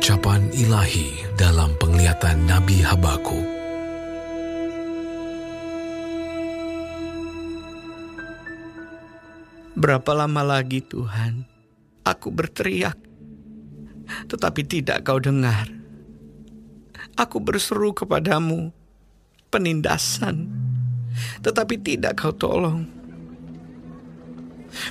Ucapan ilahi dalam penglihatan Nabi Habakuk Berapa lama lagi Tuhan aku berteriak tetapi tidak kau dengar. Aku berseru kepadamu penindasan, tetapi tidak kau tolong.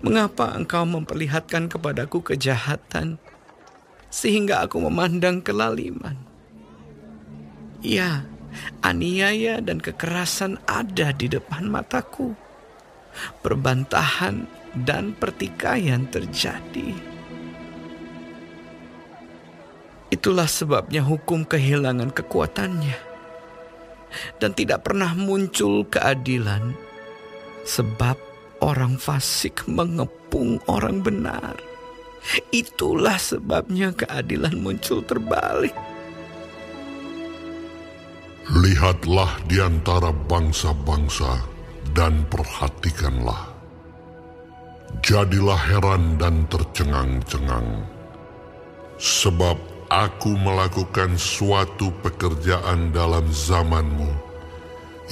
Mengapa engkau memperlihatkan kepadaku kejahatan, sehingga aku memandang kelaliman? Ya, aniaya dan kekerasan ada di depan mataku. Perbantahan dan pertikaian terjadi. Itulah sebabnya hukum kehilangan kekuatannya dan tidak pernah muncul keadilan sebab orang fasik mengepung orang benar. Itulah sebabnya keadilan muncul terbalik. Lihatlah di antara bangsa-bangsa dan perhatikanlah. Jadilah heran dan tercengang-cengang. Sebab aku melakukan suatu pekerjaan dalam zamanmu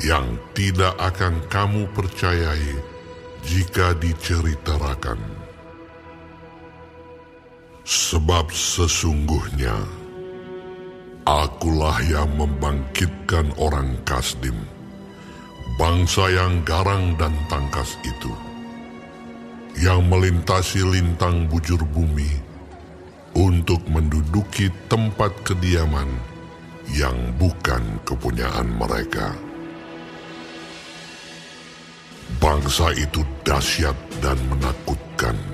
yang tidak akan kamu percayai jika diceritakan. Sebab sesungguhnya akulah yang membangkitkan orang Kasdim, bangsa yang garang dan tangkas itu, yang melintasi lintang bujur bumi, untuk menduduki tempat kediaman yang bukan kepunyaan mereka. Bangsa itu dahsyat dan menakutkan.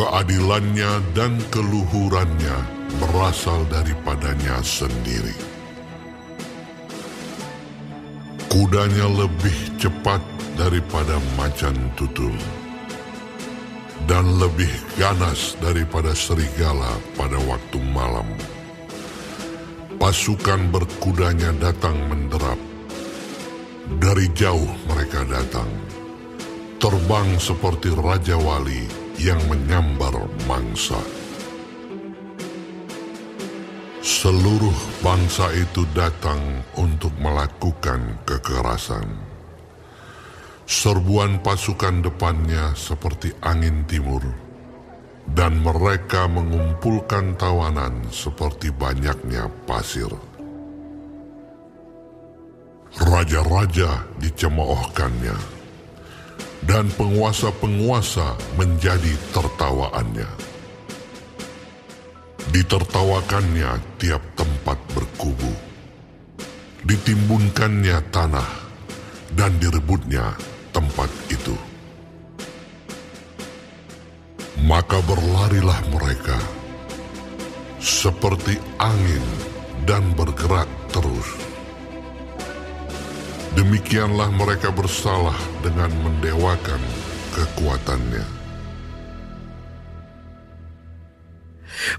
Keadilannya dan keluhurannya berasal daripadanya sendiri. Kudanya lebih cepat daripada macan tutul dan lebih ganas daripada serigala pada waktu malam. Pasukan berkudanya datang menderap. Dari jauh mereka datang, terbang seperti Raja Wali yang menyambar mangsa. Seluruh bangsa itu datang untuk melakukan kekerasan serbuan pasukan depannya seperti angin timur, dan mereka mengumpulkan tawanan seperti banyaknya pasir. Raja-raja dicemoohkannya, dan penguasa-penguasa menjadi tertawaannya. Ditertawakannya tiap tempat berkubu, ditimbunkannya tanah, dan direbutnya tempat itu. Maka berlarilah mereka seperti angin dan bergerak terus. Demikianlah mereka bersalah dengan mendewakan kekuatannya.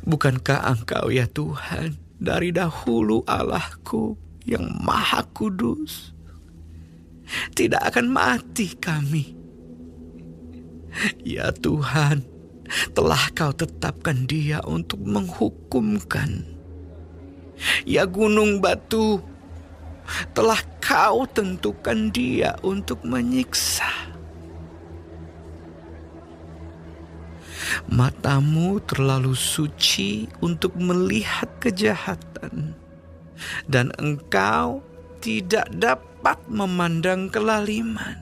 Bukankah engkau ya Tuhan dari dahulu Allahku yang maha kudus? tidak akan mati kami. Ya Tuhan, telah kau tetapkan dia untuk menghukumkan. Ya gunung batu, telah kau tentukan dia untuk menyiksa. Matamu terlalu suci untuk melihat kejahatan, dan engkau tidak dapat memandang kelaliman.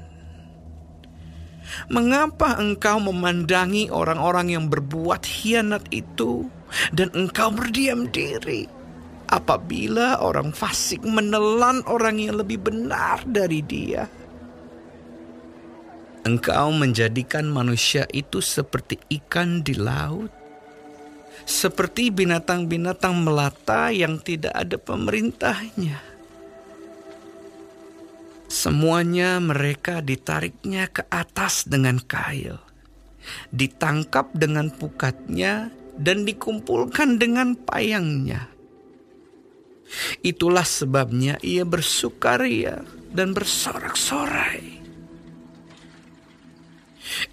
Mengapa engkau memandangi orang-orang yang berbuat hianat itu dan engkau berdiam diri? Apabila orang fasik menelan orang yang lebih benar dari dia, engkau menjadikan manusia itu seperti ikan di laut, seperti binatang-binatang melata yang tidak ada pemerintahnya. Semuanya mereka ditariknya ke atas dengan kail, ditangkap dengan pukatnya, dan dikumpulkan dengan payangnya. Itulah sebabnya ia bersukaria dan bersorak-sorai.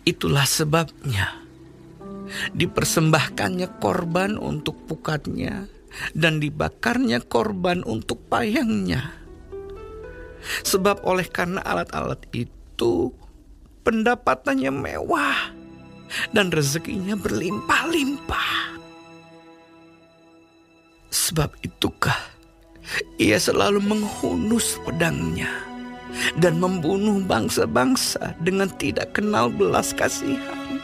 Itulah sebabnya dipersembahkannya korban untuk pukatnya dan dibakarnya korban untuk payangnya. Sebab oleh karena alat-alat itu pendapatannya mewah dan rezekinya berlimpah-limpah. Sebab itukah ia selalu menghunus pedangnya dan membunuh bangsa-bangsa dengan tidak kenal belas kasihan.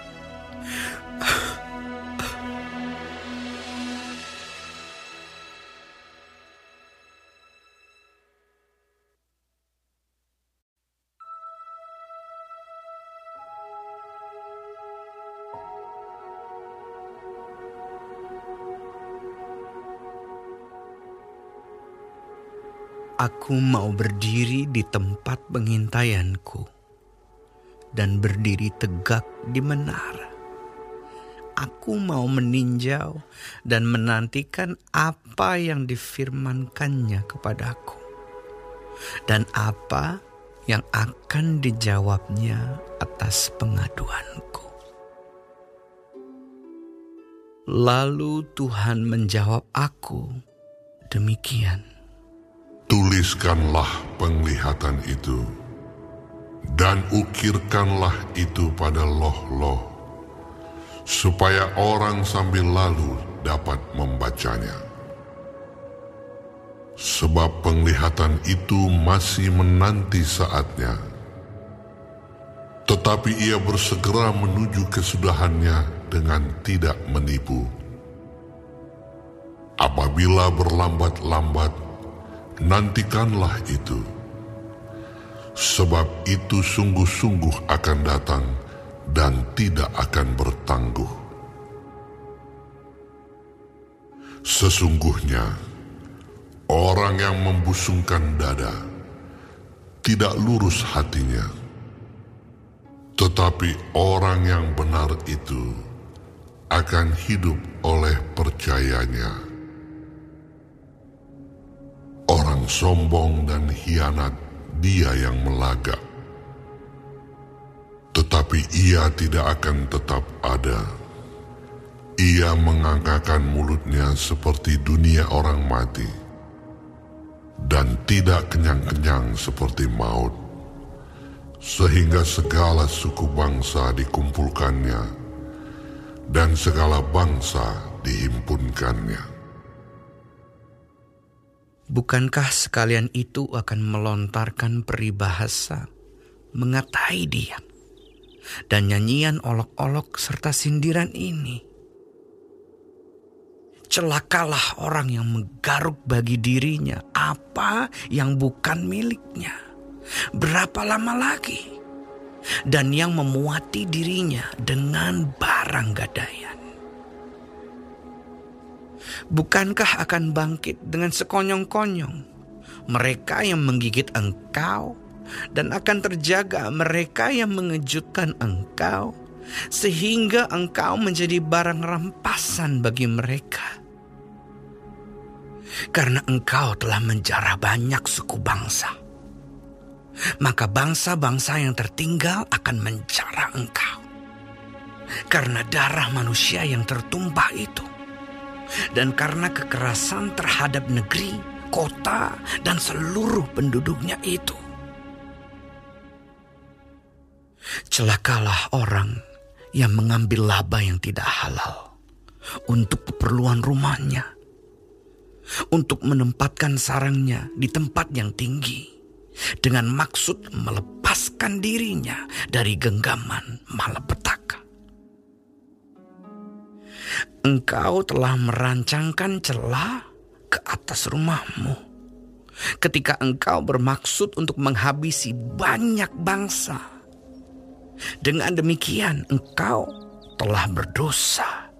Aku mau berdiri di tempat pengintaianku dan berdiri tegak di menara. Aku mau meninjau dan menantikan apa yang difirmankannya kepadaku dan apa yang akan dijawabnya atas pengaduanku. Lalu Tuhan menjawab aku demikian. Tuliskanlah penglihatan itu, dan ukirkanlah itu pada loh-loh, supaya orang sambil lalu dapat membacanya. Sebab penglihatan itu masih menanti saatnya, tetapi ia bersegera menuju kesudahannya dengan tidak menipu. Apabila berlambat-lambat, nantikanlah itu, sebab itu sungguh-sungguh akan datang dan tidak akan bertangguh. Sesungguhnya, orang yang membusungkan dada tidak lurus hatinya, tetapi orang yang benar itu akan hidup oleh percayanya. Sombong dan hianat dia yang melagak. Tetapi ia tidak akan tetap ada. Ia mengangkakan mulutnya seperti dunia orang mati. Dan tidak kenyang-kenyang seperti maut. Sehingga segala suku bangsa dikumpulkannya. Dan segala bangsa dihimpunkannya. Bukankah sekalian itu akan melontarkan peribahasa, mengatai dia, dan nyanyian olok-olok serta sindiran ini? Celakalah orang yang menggaruk bagi dirinya apa yang bukan miliknya. Berapa lama lagi? Dan yang memuati dirinya dengan barang gadaian. Bukankah akan bangkit dengan sekonyong-konyong mereka yang menggigit engkau dan akan terjaga mereka yang mengejutkan engkau sehingga engkau menjadi barang rampasan bagi mereka. Karena engkau telah menjarah banyak suku bangsa, maka bangsa-bangsa yang tertinggal akan menjarah engkau. Karena darah manusia yang tertumpah itu, dan karena kekerasan terhadap negeri, kota, dan seluruh penduduknya itu. Celakalah orang yang mengambil laba yang tidak halal untuk keperluan rumahnya, untuk menempatkan sarangnya di tempat yang tinggi, dengan maksud melepaskan dirinya dari genggaman malapetaka. Engkau telah merancangkan celah ke atas rumahmu. Ketika engkau bermaksud untuk menghabisi banyak bangsa. Dengan demikian engkau telah berdosa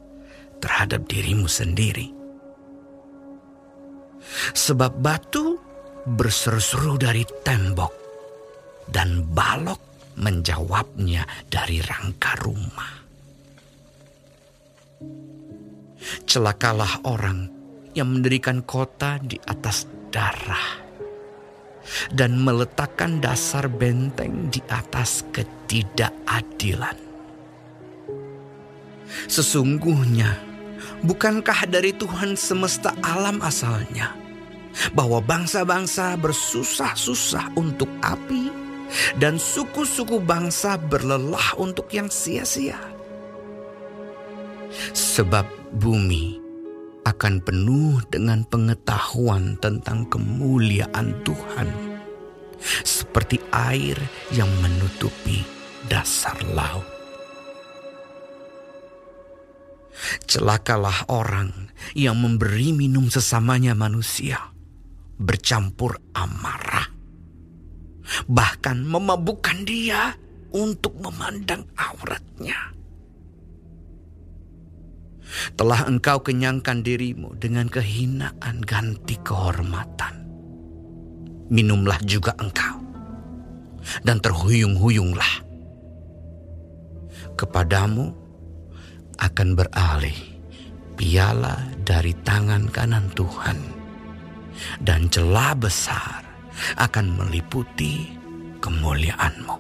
terhadap dirimu sendiri. Sebab batu berseru-seru dari tembok dan balok menjawabnya dari rangka rumah celakalah orang yang mendirikan kota di atas darah dan meletakkan dasar benteng di atas ketidakadilan. Sesungguhnya, bukankah dari Tuhan semesta alam asalnya bahwa bangsa-bangsa bersusah-susah untuk api dan suku-suku bangsa berlelah untuk yang sia-sia? Sebab bumi akan penuh dengan pengetahuan tentang kemuliaan Tuhan, seperti air yang menutupi dasar laut. Celakalah orang yang memberi minum sesamanya manusia, bercampur amarah, bahkan memabukkan dia untuk memandang auratnya telah engkau kenyangkan dirimu dengan kehinaan ganti kehormatan. Minumlah juga engkau, dan terhuyung-huyunglah. Kepadamu akan beralih piala dari tangan kanan Tuhan, dan celah besar akan meliputi kemuliaanmu.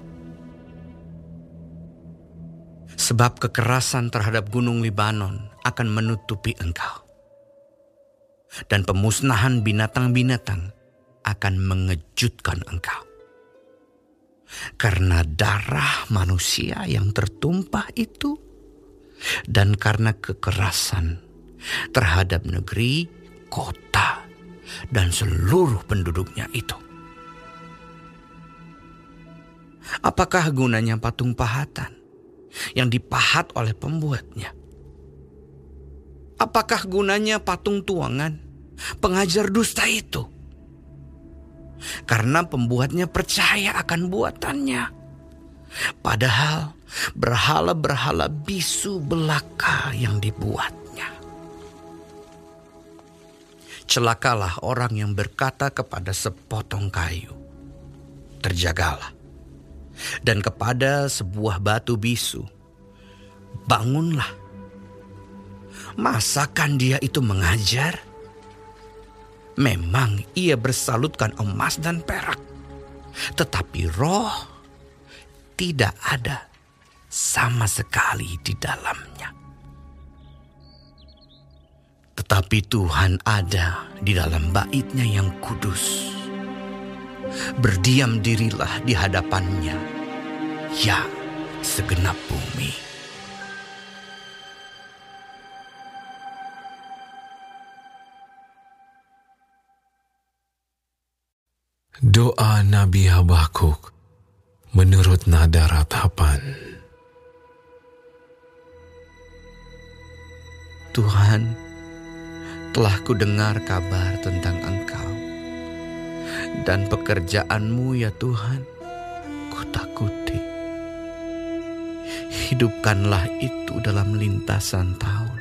Sebab kekerasan terhadap gunung Libanon akan menutupi engkau. Dan pemusnahan binatang-binatang akan mengejutkan engkau. Karena darah manusia yang tertumpah itu dan karena kekerasan terhadap negeri, kota, dan seluruh penduduknya itu. Apakah gunanya patung pahatan? yang dipahat oleh pembuatnya. Apakah gunanya patung tuangan, pengajar dusta itu? Karena pembuatnya percaya akan buatannya. Padahal berhala-berhala bisu belaka yang dibuatnya. Celakalah orang yang berkata kepada sepotong kayu, terjagalah dan kepada sebuah batu bisu, bangunlah. Masakan dia itu mengajar? Memang ia bersalutkan emas dan perak, tetapi roh tidak ada sama sekali di dalamnya. Tetapi Tuhan ada di dalam baitnya yang kudus berdiam dirilah di hadapannya, ya segenap bumi. Doa Nabi Habakuk menurut nada ratapan. Tuhan, telah ku dengar kabar tentang Engkau dan pekerjaanmu ya Tuhan, kutakuti. Hidupkanlah itu dalam lintasan tahun.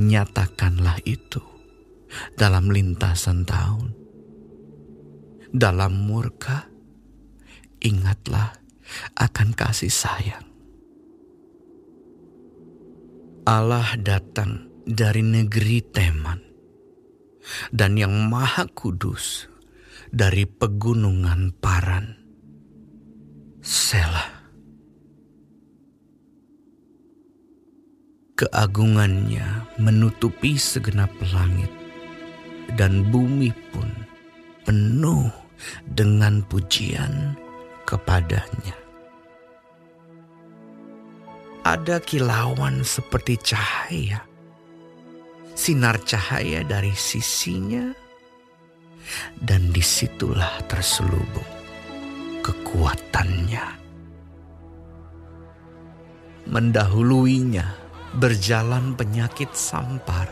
Nyatakanlah itu dalam lintasan tahun. Dalam murka, ingatlah akan kasih sayang. Allah datang dari negeri Teman, dan yang Maha Kudus dari pegunungan Paran. Selah. Keagungannya menutupi segenap langit, dan bumi pun penuh dengan pujian kepadanya. Ada kilauan seperti cahaya, sinar cahaya dari sisinya dan di situlah terselubung kekuatannya. Mendahuluinya berjalan penyakit sampar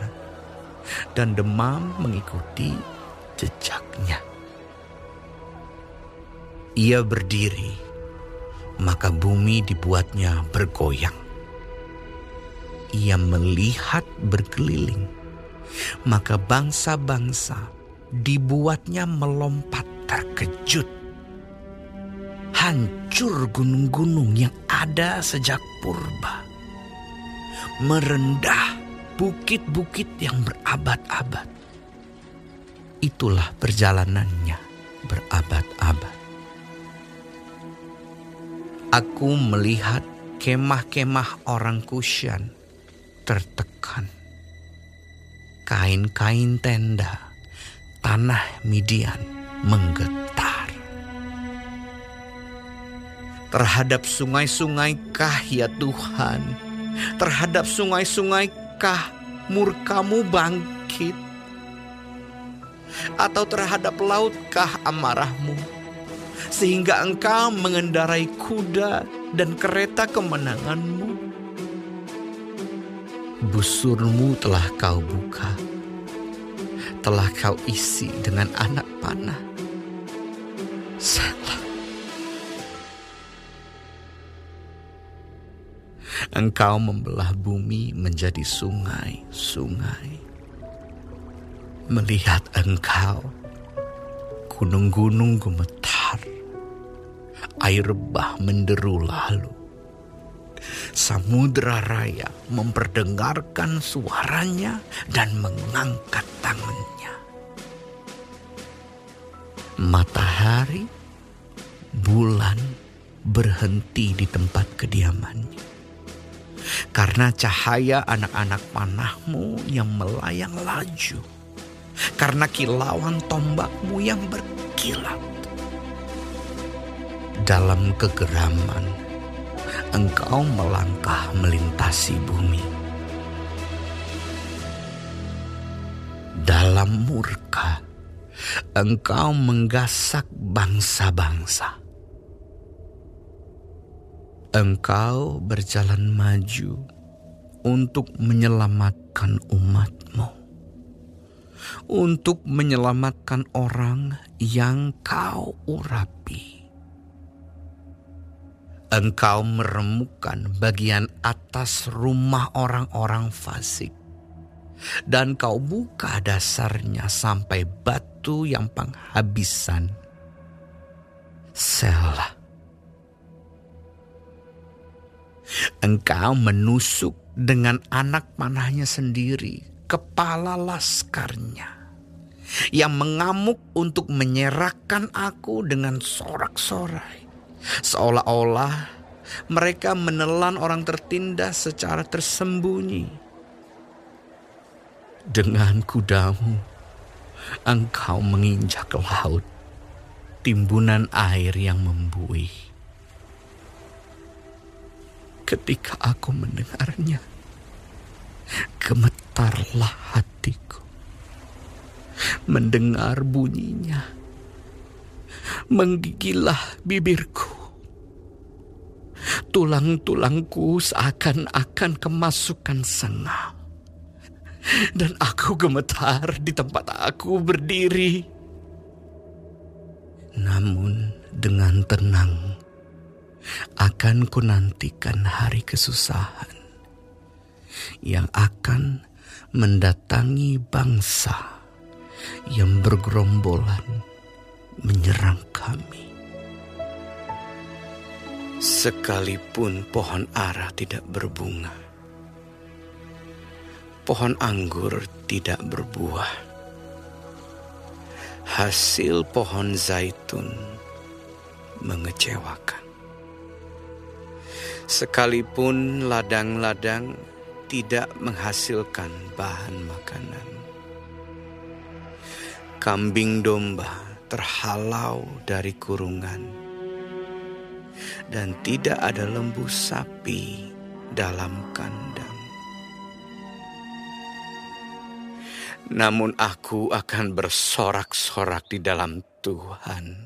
dan demam mengikuti jejaknya. Ia berdiri, maka bumi dibuatnya bergoyang. Ia melihat berkeliling, maka bangsa-bangsa dibuatnya melompat terkejut. Hancur gunung-gunung yang ada sejak purba. Merendah bukit-bukit yang berabad-abad. Itulah perjalanannya berabad-abad. Aku melihat kemah-kemah orang Kusyan tertekan. Kain-kain tenda, tanah Midian menggetar. Terhadap sungai-sungai kah ya Tuhan? Terhadap sungai-sungai kah murkamu bangkit? Atau terhadap lautkah amarahmu? Sehingga engkau mengendarai kuda dan kereta kemenanganmu busurmu telah kau buka, telah kau isi dengan anak panah. Salah. Engkau membelah bumi menjadi sungai-sungai. Melihat engkau, gunung-gunung gemetar, air bah menderu lalu Samudra Raya memperdengarkan suaranya dan mengangkat tangannya. Matahari, bulan berhenti di tempat kediamannya. Karena cahaya anak-anak panahmu yang melayang laju. Karena kilauan tombakmu yang berkilat. Dalam kegeraman, engkau melangkah melintasi bumi. Dalam murka, engkau menggasak bangsa-bangsa. Engkau berjalan maju untuk menyelamatkan umatmu. Untuk menyelamatkan orang yang kau urapi engkau meremukan bagian atas rumah orang-orang fasik. Dan kau buka dasarnya sampai batu yang penghabisan. Selah. Engkau menusuk dengan anak panahnya sendiri, kepala laskarnya. Yang mengamuk untuk menyerahkan aku dengan sorak-sorai Seolah-olah mereka menelan orang tertindas secara tersembunyi. Dengan kudamu, engkau menginjak laut, timbunan air yang membuih. Ketika aku mendengarnya, gemetarlah hatiku. Mendengar bunyinya, menggigilah bibirku. Tulang-tulangku seakan-akan kemasukan sengah. Dan aku gemetar di tempat aku berdiri. Namun dengan tenang akan kunantikan hari kesusahan yang akan mendatangi bangsa yang bergerombolan menyerang kami. Sekalipun pohon ara tidak berbunga, pohon anggur tidak berbuah, hasil pohon zaitun mengecewakan. Sekalipun ladang-ladang tidak menghasilkan bahan makanan, kambing domba terhalau dari kurungan, dan tidak ada lembu sapi dalam kandang. Namun aku akan bersorak-sorak di dalam Tuhan,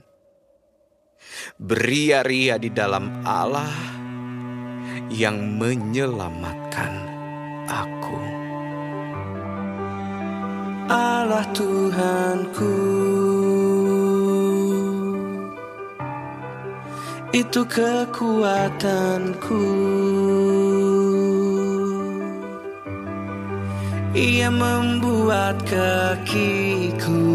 beria-ria di dalam Allah yang menyelamatkan aku. Allah Tuhanku. itu kekuatanku. Ia membuat kakiku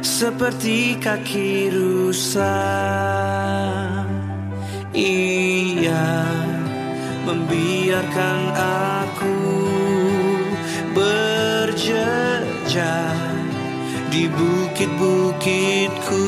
seperti kaki rusa. Ia membiarkan aku berjejak di bukit-bukitku.